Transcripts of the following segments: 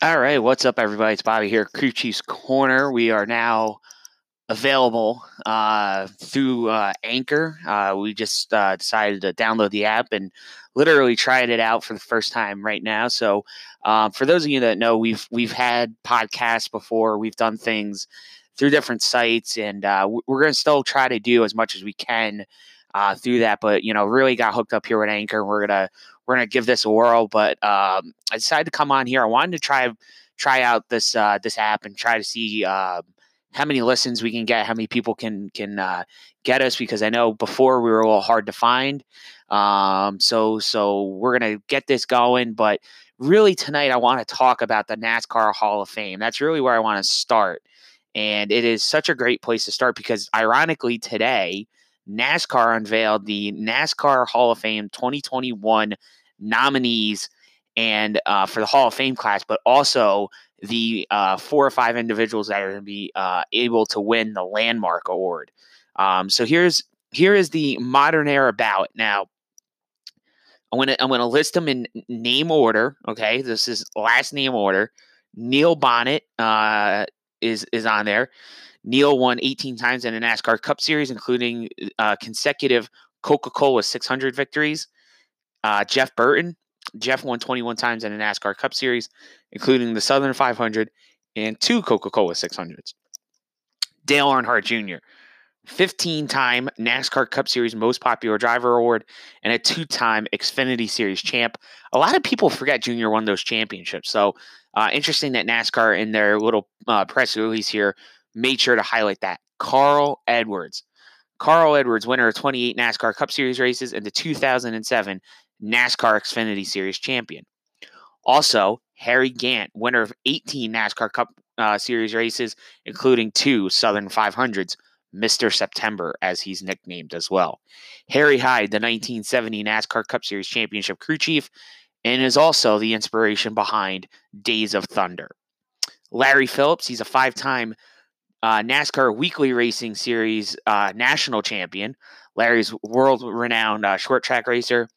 All right, what's up, everybody? It's Bobby here, Crew Chiefs Corner. We are now available uh, through uh, Anchor. Uh, we just uh, decided to download the app and literally tried it out for the first time right now. So, um, for those of you that know, we've we've had podcasts before. We've done things through different sites, and uh, we're going to still try to do as much as we can uh, through that. But you know, really got hooked up here with Anchor. We're gonna we're gonna give this a whirl. But um, I decided to come on here. I wanted to try try out this uh, this app and try to see uh, how many listens we can get, how many people can can uh, get us because I know before we were a little hard to find. Um, so so we're gonna get this going, but really tonight I want to talk about the NASCAR Hall of Fame. That's really where I want to start. And it is such a great place to start because ironically today NASCAR unveiled the NASCAR Hall of Fame 2021 nominees and uh, for the Hall of Fame class, but also the uh, four or five individuals that are going to be uh, able to win the landmark award. Um, so here's here is the modern era ballot. Now, I'm gonna I'm gonna list them in name order. Okay, this is last name order. Neil Bonnett uh, is is on there. Neil won 18 times in a NASCAR Cup Series, including uh, consecutive Coca Cola 600 victories. Uh, Jeff Burton. Jeff won 21 times in a NASCAR Cup Series, including the Southern 500 and two Coca Cola 600s. Dale Earnhardt Jr., 15 time NASCAR Cup Series Most Popular Driver Award, and a two time Xfinity Series champ. A lot of people forget Jr. won those championships. So, uh, interesting that NASCAR, in their little uh, press release here, made sure to highlight that. Carl Edwards. Carl Edwards, winner of 28 NASCAR Cup Series races and the 2007 NASCAR Xfinity Series champion. Also, Harry Gant, winner of 18 NASCAR Cup uh, Series races, including two Southern 500s, Mr. September, as he's nicknamed as well. Harry Hyde, the 1970 NASCAR Cup Series Championship crew chief, and is also the inspiration behind Days of Thunder. Larry Phillips, he's a five time uh, NASCAR Weekly Racing Series uh, national champion. Larry's world renowned uh, short track racer.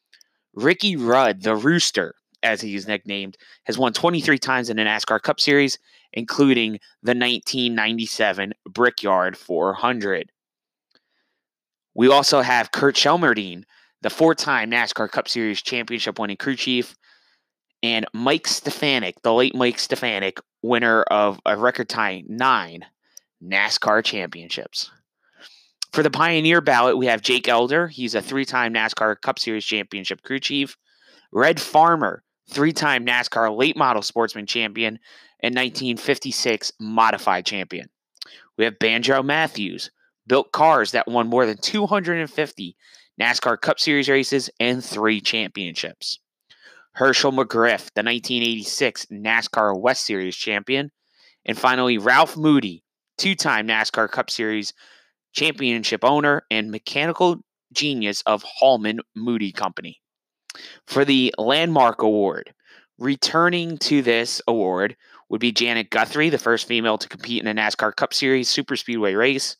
Ricky Rudd, the Rooster, as he's nicknamed, has won 23 times in the NASCAR Cup Series, including the 1997 Brickyard 400. We also have Kirk Shelmerdine, the four time NASCAR Cup Series championship winning crew chief, and Mike Stefanik, the late Mike Stefanik, winner of a record tying nine NASCAR championships. For the Pioneer ballot, we have Jake Elder. He's a three time NASCAR Cup Series championship crew chief. Red Farmer, three time NASCAR late model sportsman champion and 1956 modified champion. We have Banjo Matthews, built cars that won more than 250 NASCAR Cup Series races and three championships. Hershel McGriff, the 1986 NASCAR West Series champion. And finally, Ralph Moody, two time NASCAR Cup Series championship owner and mechanical genius of Holman Moody Company. For the Landmark Award, returning to this award would be Janet Guthrie, the first female to compete in a NASCAR Cup Series Super Speedway race.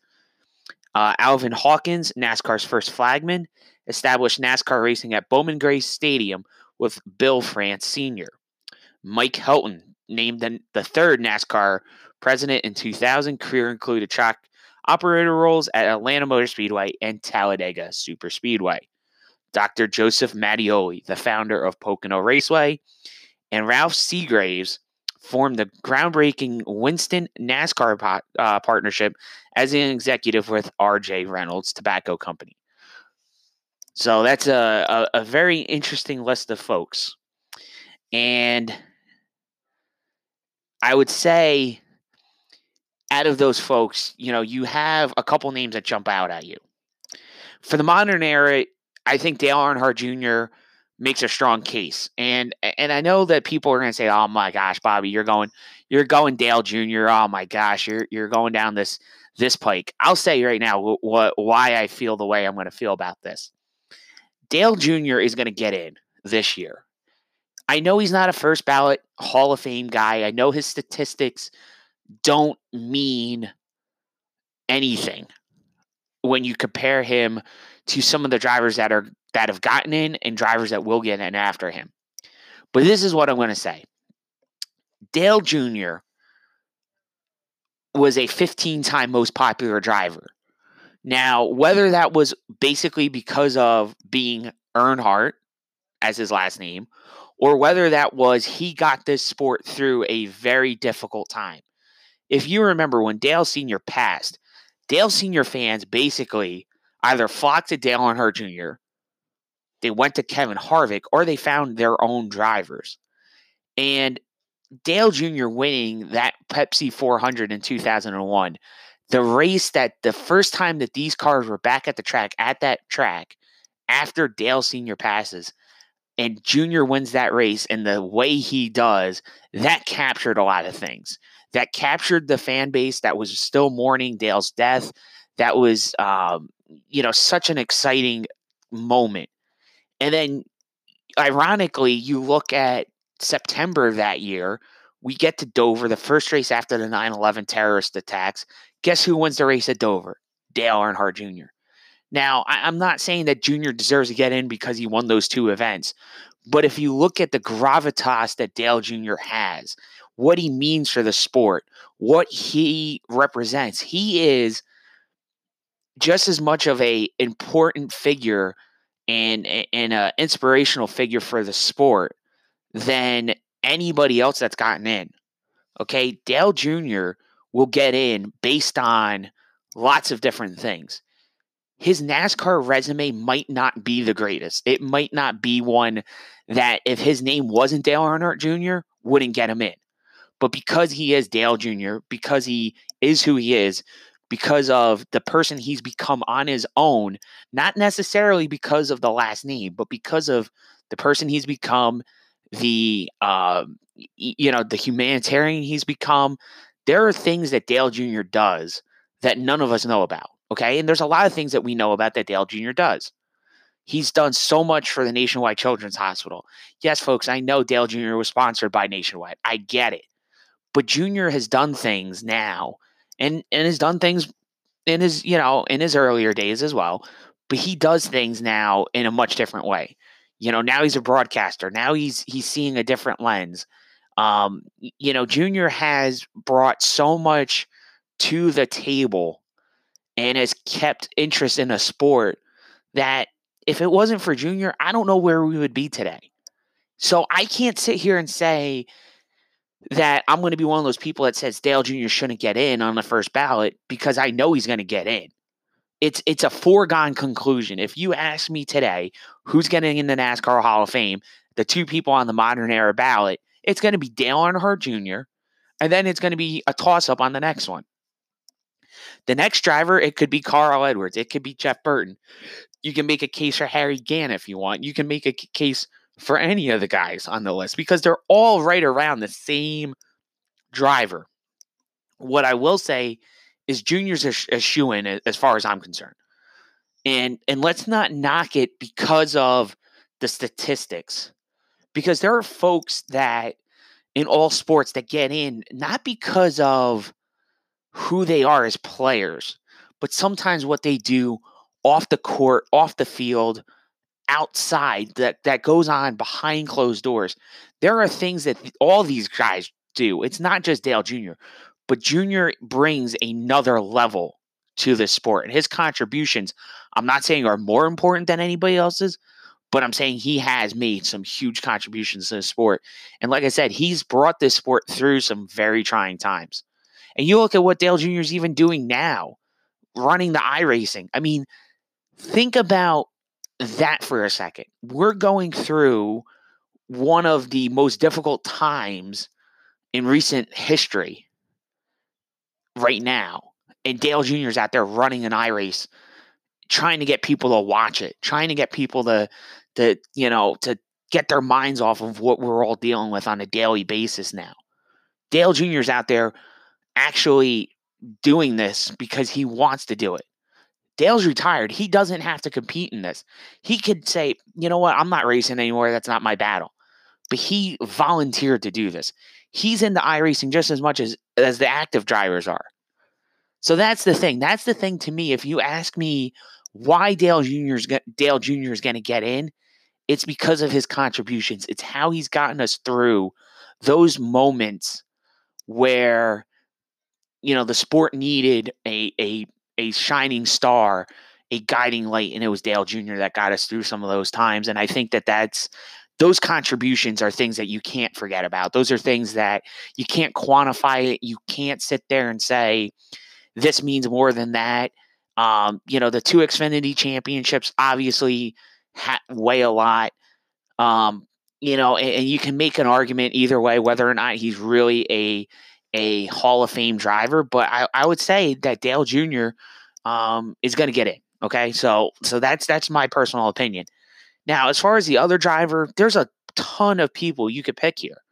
Uh, Alvin Hawkins, NASCAR's first flagman, established NASCAR racing at Bowman Gray Stadium with Bill France Sr. Mike Helton, named the, the third NASCAR president in 2000. Career included track operator roles at Atlanta Motor Speedway and Talladega Super Speedway. Dr. Joseph Mattioli, the founder of Pocono Raceway, and Ralph Seagraves formed the groundbreaking Winston NASCAR uh, partnership as an executive with RJ Reynolds Tobacco Company. So that's a, a, a very interesting list of folks. And I would say out of those folks, you know, you have a couple names that jump out at you. For the modern era, I think Dale Earnhardt Jr. makes a strong case, and and I know that people are going to say, "Oh my gosh, Bobby, you're going, you're going Dale Jr. Oh my gosh, you're you're going down this this pike." I'll say right now what why I feel the way I'm going to feel about this. Dale Jr. is going to get in this year. I know he's not a first ballot Hall of Fame guy. I know his statistics don't mean anything when you compare him to some of the drivers that are that have gotten in and drivers that will get in after him. But this is what I'm going to say. Dale Jr. was a 15 time most popular driver. Now, whether that was basically because of being Earnhardt as his last name, or whether that was he got this sport through a very difficult time. If you remember when Dale Sr. passed, Dale Sr. fans basically either flocked to Dale Earnhardt Jr., they went to Kevin Harvick, or they found their own drivers. And Dale Jr. winning that Pepsi 400 in 2001 the race that the first time that these cars were back at the track, at that track, after Dale Sr. passes, and Junior wins that race, and the way he does, that captured a lot of things. That captured the fan base that was still mourning Dale's death. That was, um, you know, such an exciting moment. And then, ironically, you look at September of that year, we get to Dover, the first race after the 9 11 terrorist attacks. Guess who wins the race at Dover? Dale Earnhardt Jr. Now, I, am not saying that Junior deserves to get in because he won those two events, but if you look at the gravitas that Dale Jr. has, what he means for the sport, what he represents, he is just as much of a important figure and and an inspirational figure for the sport than anybody else that's gotten in. Okay, Dale Jr will get in based on lots of different things. His NASCAR resume might not be the greatest. It might not be one that, if his name wasn't Dale Earnhardt Jr., wouldn't get him in. But because he is Dale Jr., because he is who he is, because of the person he's become on his own, not necessarily because of the last name, but because of the person he's become, the uh, you know the humanitarian he's become, there are things that Dale Jr. does that none of us know about. Okay. And there's a lot of things that we know about that Dale Jr. does. He's done so much for the Nationwide Children's Hospital. Yes, folks, I know Dale Jr. was sponsored by Nationwide. I get it. But Jr. has done things now and, and has done things in his, you know, in his earlier days as well. But he does things now in a much different way. You know, now he's a broadcaster. Now he's he's seeing a different lens. Um, you know, Junior has brought so much to the table and has kept interest in a sport that if it wasn't for Junior, I don't know where we would be today. So I can't sit here and say that I'm going to be one of those people that says Dale Jr. shouldn't get in on the first ballot because I know he's going to get in. It's it's a foregone conclusion. If you ask me today who's getting in the NASCAR Hall of Fame, the two people on the modern era ballot, it's going to be Dale Earnhardt Jr., and then it's going to be a toss up on the next one. The next driver, it could be Carl Edwards, it could be Jeff Burton. You can make a case for Harry Gant if you want. You can make a case for any of the guys on the list because they're all right around the same driver. What I will say is Junior's a, a shoe in as far as I'm concerned. And and let's not knock it because of the statistics because there are folks that in all sports that get in not because of who they are as players, but sometimes what they do off the court, off the field, outside that that goes on behind closed doors. There are things that all these guys do. It's not just Dale Jr., but Jr. brings another level to this sport. And his contributions, I'm not saying are more important than anybody else's, but I'm saying he has made some huge contributions to the sport. And like I said, he's brought this sport through some very trying times. And you look at what Dale Jr. is even doing now, running the iRacing. I mean, think about that for a second. We're going through one of the most difficult times in recent history right now. And Dale Jr. is out there running an iRace, trying to get people to watch it, trying to get people to to you know to get their minds off of what we're all dealing with on a daily basis now. Dale Jr. is out there actually doing this because he wants to do it. Dale's retired. He doesn't have to compete in this. He could say, you know what, I'm not racing anymore. That's not my battle. But he volunteered to do this. He's into iRacing just as much as, as the active drivers are. So that's the thing. That's the thing to me. If you ask me why Dale Junior Jr.'s Dale Jr. is going to get in, it's because of his contributions. It's how he's gotten us through those moments where you know the sport needed a a a shining star, a guiding light, and it was Dale Jr. that got us through some of those times. And I think that that's those contributions are things that you can't forget about. Those are things that you can't quantify it. You can't sit there and say this means more than that. Um, you know, the two Xfinity championships obviously ha- weigh a lot. Um, you know, and, and, you can make an argument either way whether or not he's really a a Hall of Fame driver. But I, I would say that Dale Jr. Um, is going to get in. Okay, so so that's that's my personal opinion. Now, as far as the other driver, there's a ton of people you could pick here.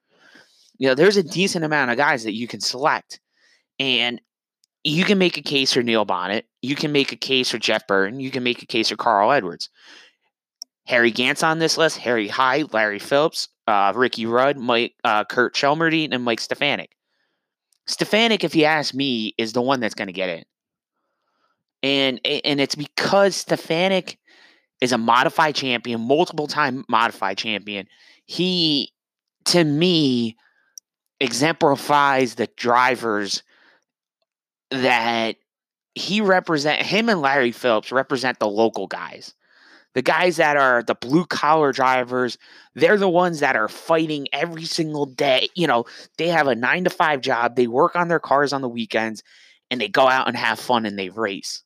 You know, there's a decent amount of guys that you can select, and you can make a case for Neil Bonnett. You can make a case for Jeff Burton. You can make a case for Carl Edwards. Harry Gant's on this list. Harry Hyde, Larry Phillips, uh, Ricky Rudd, Mike, uh, Kirk Shelmerdine, and Mike Stefanik. Stefanik, if you ask me, is the one that's going to get it. and and it's because Stefanik is a modified champion, multiple time modified champion. He, to me, exemplifies the drivers that he represent him and Larry Phillips represent the local guys. The guys that are the blue collar drivers, they're the ones that are fighting every single day. You know, they have a 9 to 5 job, they work on their cars on the weekends and they go out and have fun and they race.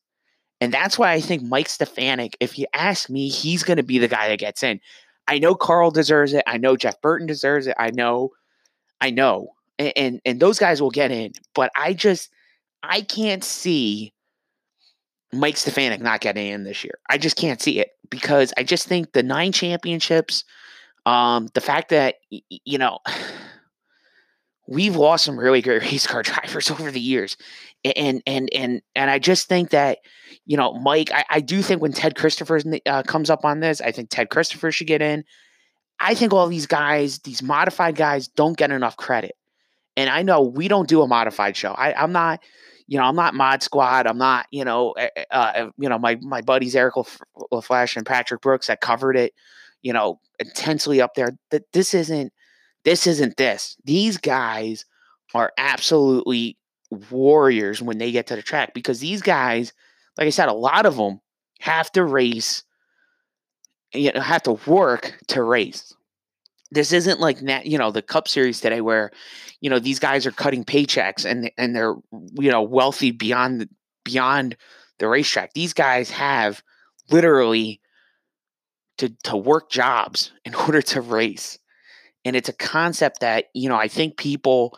And that's why I think Mike Stefanik, if you ask me, he's going to be the guy that gets in. I know Carl deserves it. I know Jeff Burton deserves it. I know, I know, and and, and those guys will get in. But I just I can't see Mike Stefanik not getting in this year. I just can't see it because I just think the nine championships, um, the fact that you know we've lost some really great race car drivers over the years, and and and and I just think that you know Mike, I, I do think when Ted Christopher uh, comes up on this, I think Ted Christopher should get in. I think all these guys, these modified guys, don't get enough credit. And I know we don't do a modified show. I, I'm not you know, I'm not Mod Squad. I'm not, you know, eh, eh, uh, uh, you know, my my buddies Eric LaFlash and Patrick Brooks that covered it, you know, intensely up there. That this isn't, this isn't this. These guys are absolutely warriors when they get to the track because these guys, like I said, a lot of them have to race, you know, have to work to race this isn't like you know the cup series today where you know these guys are cutting paychecks and and they're you know wealthy beyond beyond the racetrack. These guys have literally to to work jobs in order to race. And it's a concept that you know i think people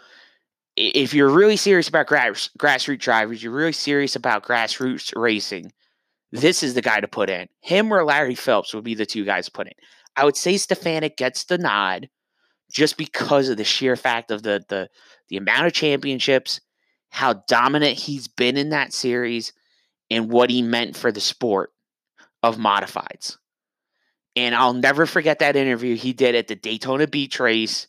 if you're really serious about grass, grassroots drivers you're really serious about grassroots racing this is the guy to put in. Him or Larry Phillips would be the two guys to put in I would say Stefanik gets the nod just because of the sheer fact of the the the amount of championships, how dominant he's been in that series, and what he meant for the sport of modifieds. And I'll never forget that interview he did at the Daytona Beach race,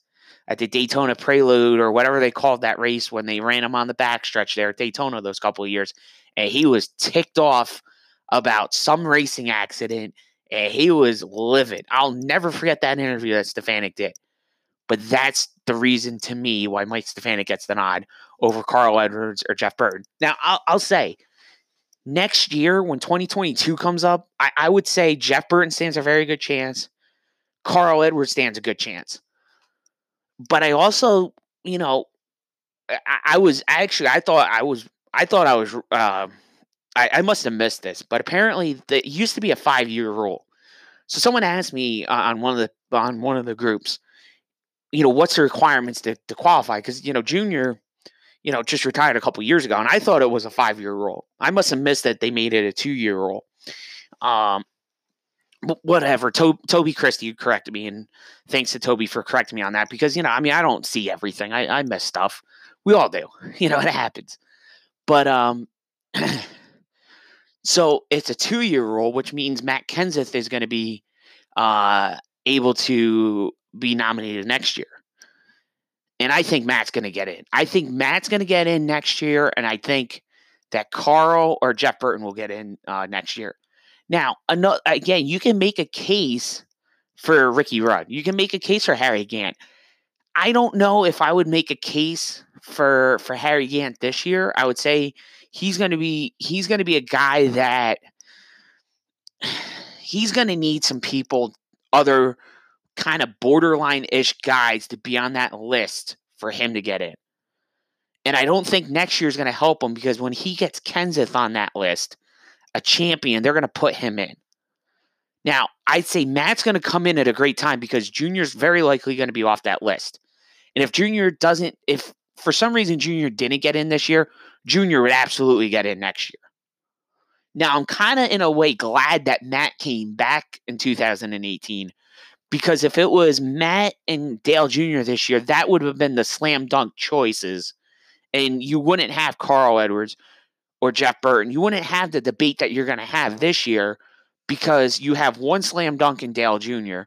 at the Daytona Prelude, or whatever they called that race when they ran him on the backstretch there at Daytona those couple of years. And he was ticked off about some racing accident and he was livid. I'll never forget that interview that Stefanik did. But that's the reason to me why Mike Stefanik gets the nod over Carl Edwards or Jeff Bird. Now, I'll, I'll say next year when 2022 comes up, I, I, would say Jeff Burton stands a very good chance. Carl Edwards stands a good chance. But I also, you know, I, I was actually I thought I was I thought I was uh, I, I must have missed this, but apparently it used to be a five year rule. So someone asked me uh, on one of the on one of the groups, you know, what's the requirements to, to qualify? Because you know, junior, you know, just retired a couple years ago, and I thought it was a five year rule. I must have missed that they made it a two year rule. Um, whatever. To- Toby Christie corrected me, and thanks to Toby for correcting me on that because you know, I mean, I don't see everything. I, I miss stuff. We all do. You know, it happens. But um, So it's a two year rule, which means Matt Kenseth is going to be uh, able to be nominated next year. And I think Matt's going to get in. I think Matt's going to get in next year. And I think that Carl or Jeff Burton will get in uh, next year. Now, another, again, you can make a case for Ricky Rudd. You can make a case for Harry Gant. I don't know if I would make a case for for Harry Gant this year. I would say he's going to be he's going to be a guy that he's going to need some people other kind of borderline-ish guys to be on that list for him to get in. And I don't think next year is going to help him because when he gets Kenseth on that list, a champion, they're going to put him in. Now, I'd say Matt's going to come in at a great time because Junior's very likely going to be off that list. And if Junior doesn't, if for some reason Junior didn't get in this year, Junior would absolutely get in next year. Now, I'm kind of in a way glad that Matt came back in 2018 because if it was Matt and Dale Jr. this year, that would have been the slam dunk choices. And you wouldn't have Carl Edwards or Jeff Burton. You wouldn't have the debate that you're going to have this year because you have one slam dunk in Dale Jr.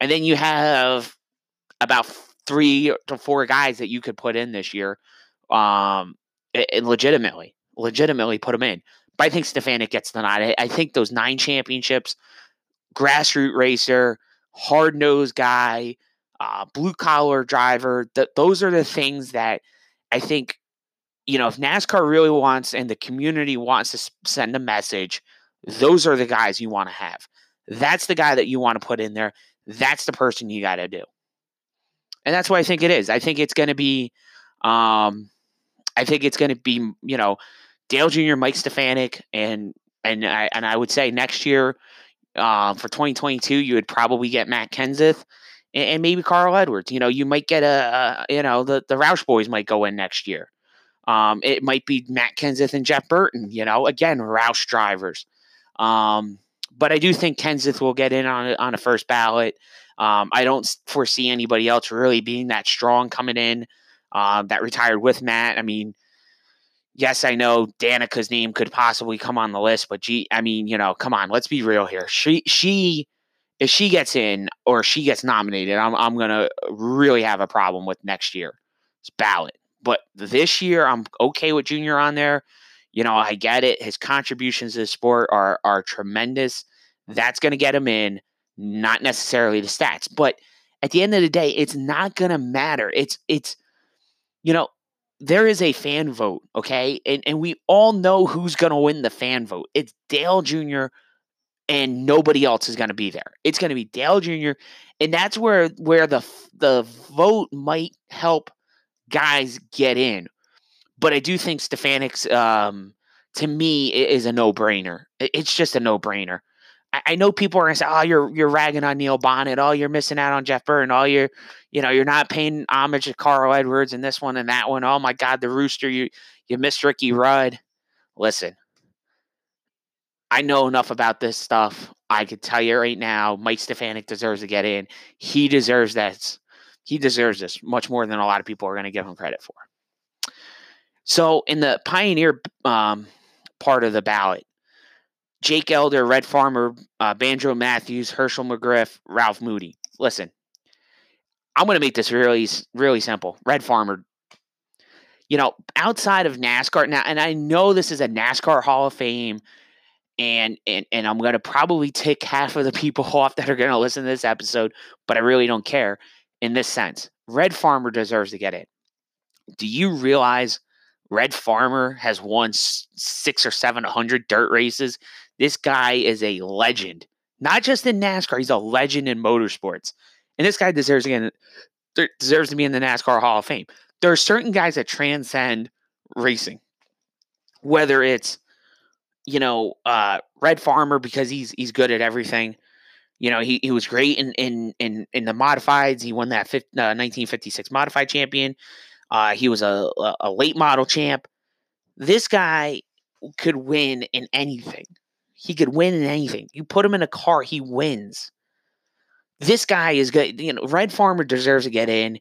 and then you have about three to four guys that you could put in this year, um, and legitimately, legitimately put them in. But I think Stefanik gets the nod. I, I think those nine championships, grassroots racer, hard nosed guy, uh, blue collar driver. Th- those are the things that I think, you know, if NASCAR really wants and the community wants to send a message, those are the guys you want to have. That's the guy that you want to put in there. That's the person you got to do. And that's what I think it is. I think it's going to be, um, I think it's going to be, you know, Dale Jr., Mike Stefanik, and and I and I would say next year, uh, for 2022, you would probably get Matt Kenseth and, and maybe Carl Edwards. You know, you might get a, a, you know the the Roush boys might go in next year. Um, it might be Matt Kenseth and Jeff Burton. You know, again Roush drivers. Um, but I do think Kenseth will get in on on a first ballot. Um, I don't foresee anybody else really being that strong coming in uh, that retired with Matt. I mean, yes, I know Danica's name could possibly come on the list, but gee, I mean, you know, come on, let's be real here. She she if she gets in or she gets nominated, I'm I'm gonna really have a problem with next year's ballot. But this year, I'm okay with Junior on there. You know, I get it. His contributions to the sport are are tremendous. That's going to get him in, not necessarily the stats. But at the end of the day, it's not going to matter. It's it's you know, there is a fan vote, okay? And and we all know who's going to win the fan vote. It's Dale Jr. and nobody else is going to be there. It's going to be Dale Jr. and that's where where the the vote might help guys get in but I do think Stefanik's, um, to me, is a no brainer. It's just a no brainer. I, I, know people are gonna say, "Oh, you're you're ragging on Neil Bonnett. Oh, you're missing out on Jeff Burton. Oh, you're, you know, you're not paying homage to Carl Edwards and this one and that one. Oh my God, the Rooster, you you missed Ricky Rudd." Listen, I know enough about this stuff. I could tell you right now, Mike Stefanik deserves to get in. He deserves that. He deserves this much more than a lot of people are going to give him credit for. So in the Pioneer um, part of the ballot, Jake Elder, Red Farmer, uh, Banjo Matthews, Hershel McGriff, Ralph Moody. Listen, I'm going to make this really, really simple. Red Farmer, you know, outside of NASCAR now, and I know this is a NASCAR Hall of Fame, and and and I'm going to probably take half of the people off that are going to listen to this episode, but I really don't care. In this sense, Red Farmer deserves to get it. Do you realize? Red Farmer has won six or seven hundred dirt races. This guy is a legend, not just in NASCAR. He's a legend in motorsports, and this guy deserves again deserves to be in the NASCAR Hall of Fame. There are certain guys that transcend racing, whether it's you know uh, Red Farmer because he's he's good at everything. You know, he, he was great in in in in the modifieds. He won that 50, uh, 1956 modified champion. Uh, he was a, a late model champ. This guy could win in anything. He could win in anything. You put him in a car, he wins. This guy is good. You know, Red Farmer deserves to get in.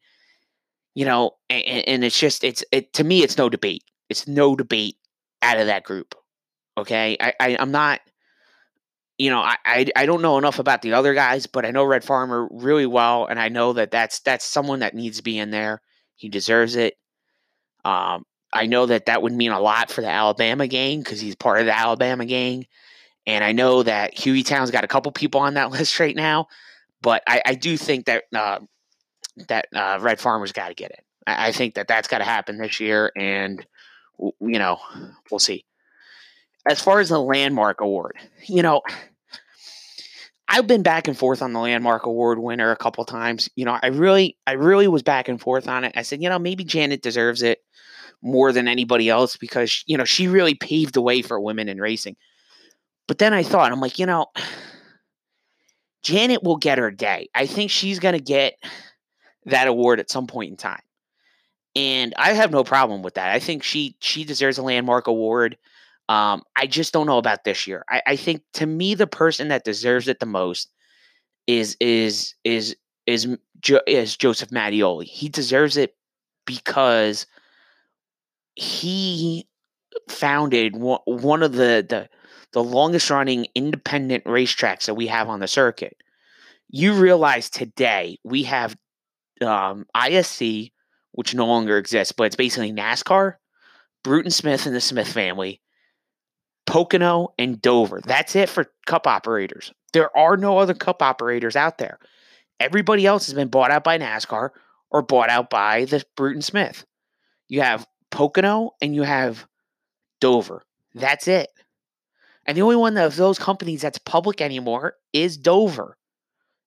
You know, and, and it's just it's it to me it's no debate. It's no debate out of that group. Okay, I, I I'm not you know, I, I, I don't know enough about the other guys, but I know Red Farmer really well, and I know that that's that's someone that needs to be in there. He deserves it. Um, I know that that would mean a lot for the Alabama gang because he's part of the Alabama gang. And I know that Hueytown's got a couple people on that list right now. But I, I do think that uh, that uh, Red Farmer's got to get it. I, I think that that's got to happen this year, and you know, we'll see. As far as the landmark award, you know, I've been back and forth on the landmark award winner a couple times. You know, I really, I really was back and forth on it. I said, you know, maybe Janet deserves it more than anybody else because you know she really paved the way for women in racing. But then I thought, I'm like, you know, Janet will get her day. I think she's going to get that award at some point in time. And I have no problem with that. I think she she deserves a landmark award. Um, I just don't know about this year. I, I think to me the person that deserves it the most is is is is is Joseph Mattioli. He deserves it because he founded one of the the the longest running independent racetracks that we have on the circuit. You realize today we have um, ISC, which no longer exists, but it's basically NASCAR, Bruton Smith and the Smith family, Pocono, and Dover. That's it for cup operators. There are no other cup operators out there. Everybody else has been bought out by NASCAR or bought out by the Bruton Smith. You have Pocono and you have Dover. That's it. And the only one of those companies that's public anymore is Dover.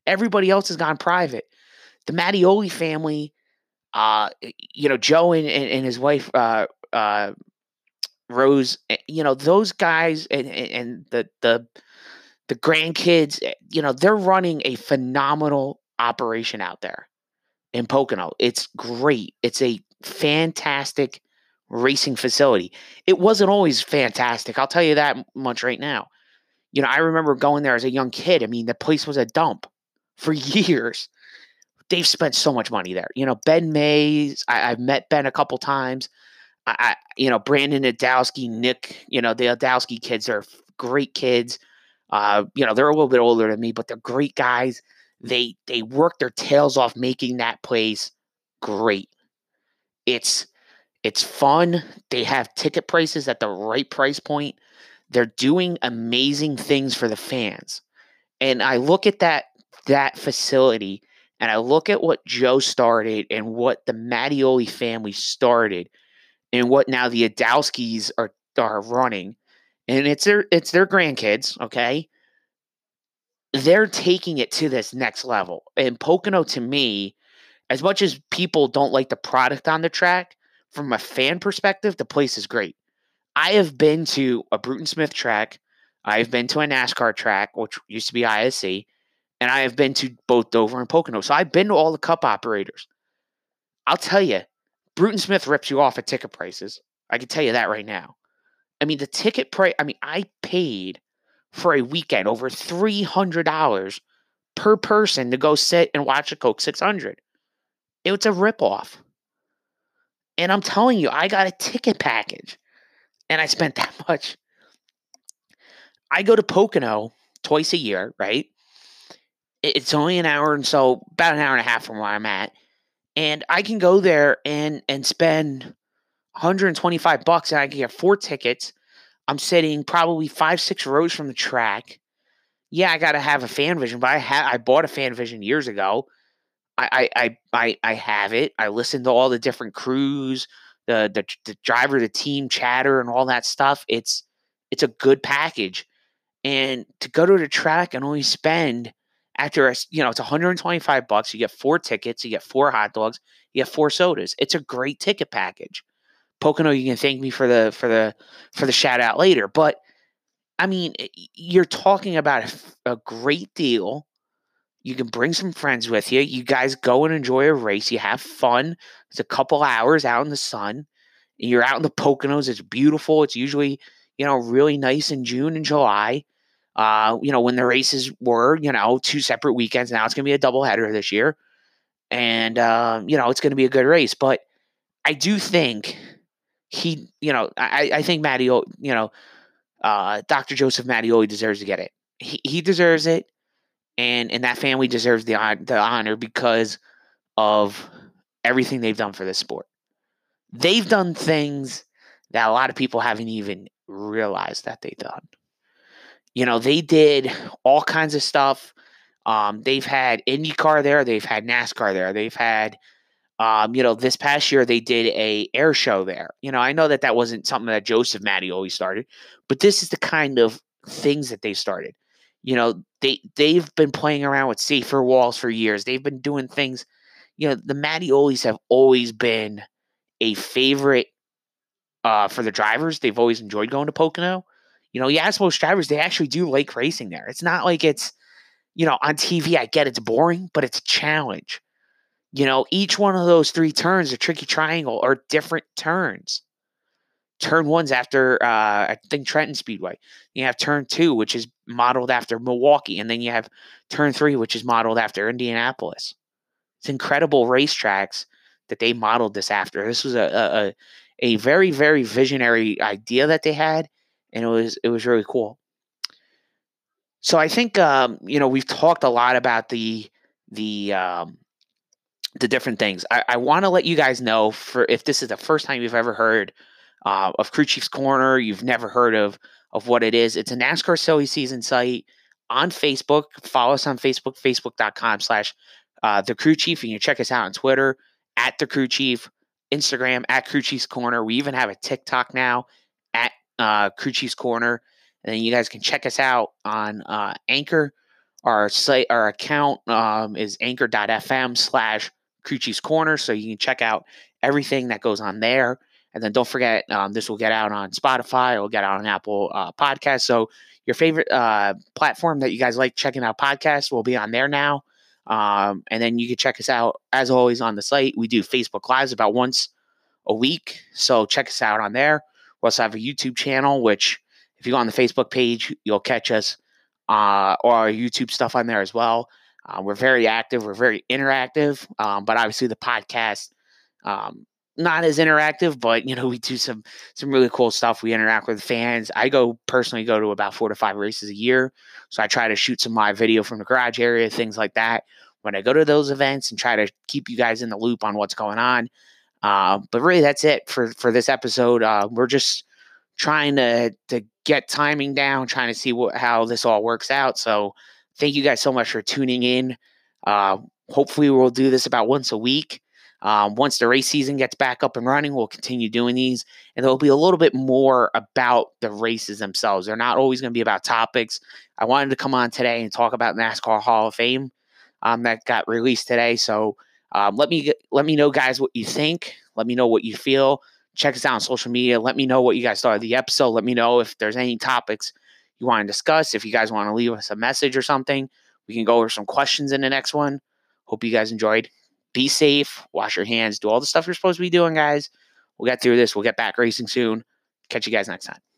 Everybody else has gone private. The Mattioli family, uh, you know, Joe and, and, and his wife, uh, uh, Rose, eh, you know, those guys and, and the, the, the grandkids, eh, you know, they're running a phenomenal operation out there in Pocono. It's great. It's a fantastic racing facility. It wasn't always fantastic. I'll tell you that much right now. You know, I remember going there as a young kid. I mean, the place was a dump for years. They've spent so much money there. You know, Ben Mays, I, have met Ben a couple times. I, you know, Brandon Igdalsky, Nick, you know, the Igdalsky kids are great kids. Uh, you know, they're a little bit older than me, but they're great guys. They they work their tails off making that place great. It's it's fun. They have ticket prices at the right price point. They're doing amazing things for the fans. And I look at that that facility and I look at what Joe started and what the Mattioli family started and what now the Igdalskys are are running. And it's their it's their grandkids, okay? They're taking it to this next level. And Pocono to me, as much as people don't like the product on the track, from a fan perspective, the place is great. I have been to a Bruton Smith track. I've been to a NASCAR track, which used to be ISC, and I have been to both Dover and Pocono. So I've been to all the cup operators. I'll tell you, Bruton Smith rips you off at ticket prices. I can tell you that right now. I mean, the ticket price, I mean, I paid for a weekend over $300 per person to go sit and watch a Coke 600. It was a ripoff. And I'm telling you, I got a ticket package and I spent that much. I go to Pocono twice a year, right? It's only an hour and so about an hour and a half from where I'm at. And I can go there and and spend 125 bucks and I can get four tickets. I'm sitting probably five, six rows from the track. Yeah, I gotta have a fan vision, but I had I bought a fan vision years ago I, I I I have it. I listen to all the different crews, the, the the driver, the team chatter, and all that stuff. It's it's a good package, and to go to the track and only spend after a, you know it's 125 bucks. You get four tickets, you get four hot dogs, you get four sodas. It's a great ticket package. Pocono, you can thank me for the for the for the shout out later, but I mean, you're talking about a, a great deal you can bring some friends with you. You guys go and enjoy a race. You have fun. It's a couple hours out in the sun. You're out in the Poconos. It's beautiful. It's usually, you know, really nice in June and July. Uh, you know, when the races were, you know, two separate weekends. Now it's going to be a doubleheader this year. And, uh, you know, it's going to be a good race. But I do think he, you know, I, I think Mattio, you know, uh, Dr. Joseph Mattioli deserves to get it. He, he deserves it and and that family deserves the the honor because of everything they've done for this sport. They've done things that a lot of people haven't even realized that they've done. You know, they did all kinds of stuff. Um, they've had IndyCar there, they've had NASCAR there, they've had, um, you know, this past year they did a air show there. You know, I know that that wasn't something that Joseph Mattioli started, but this is the kind of things that they started. You know, they they've been playing around with safer walls for years. They've been doing things. You know, the Mattiolis have always been a favorite uh, for the drivers. They've always enjoyed going to Pocono. You know, you ask most drivers, they actually do like racing there. It's not like it's, you know, on TV, I get it's boring, but it's a challenge. You know, each one of those three turns, a tricky triangle, are different turns. Turn one's after, uh, I think, Trenton Speedway. You have turn two, which is modeled after Milwaukee. And then you have turn three, which is modeled after Indianapolis. It's incredible racetracks that they modeled this after. This was a, a, a very very visionary idea that they had, and it was it was really cool. So I think um, you know we've talked a lot about the the um, the different things. I, I want to let you guys know for if this is the first time you've ever heard uh, of Crew Chief's Corner, you've never heard of of what it is. It's a NASCAR silly season site on Facebook. Follow us on Facebook, facebook.com slash uh, the crew chief. And you check us out on Twitter at the crew chief. Instagram at Crew Chiefs Corner. We even have a TikTok now at uh, Crew Chiefs Corner. And then you guys can check us out on uh, Anchor. Our site, our account um, is anchor.fm slash Crew Chiefs Corner. So you can check out everything that goes on there. And then don't forget, um, this will get out on Spotify. It will get out on Apple uh, Podcasts. So your favorite uh, platform that you guys like checking out podcasts will be on there now. Um, and then you can check us out as always on the site. We do Facebook Lives about once a week. So check us out on there. We also have a YouTube channel, which if you go on the Facebook page, you'll catch us uh, or our YouTube stuff on there as well. Uh, we're very active. We're very interactive. Um, but obviously the podcast, um, not as interactive, but you know we do some some really cool stuff. We interact with fans. I go personally go to about four to five races a year, so I try to shoot some live video from the garage area, things like that. When I go to those events and try to keep you guys in the loop on what's going on. Uh, but really, that's it for for this episode. Uh, we're just trying to to get timing down, trying to see what how this all works out. So thank you guys so much for tuning in. Uh, hopefully, we'll do this about once a week. Um, once the race season gets back up and running, we'll continue doing these, and there'll be a little bit more about the races themselves. They're not always going to be about topics. I wanted to come on today and talk about NASCAR Hall of Fame um, that got released today. So um, let me let me know, guys, what you think. Let me know what you feel. Check us out on social media. Let me know what you guys thought of the episode. Let me know if there's any topics you want to discuss. If you guys want to leave us a message or something, we can go over some questions in the next one. Hope you guys enjoyed be safe, wash your hands, do all the stuff you're supposed to be doing, guys. We'll get through this. We'll get back racing soon. Catch you guys next time.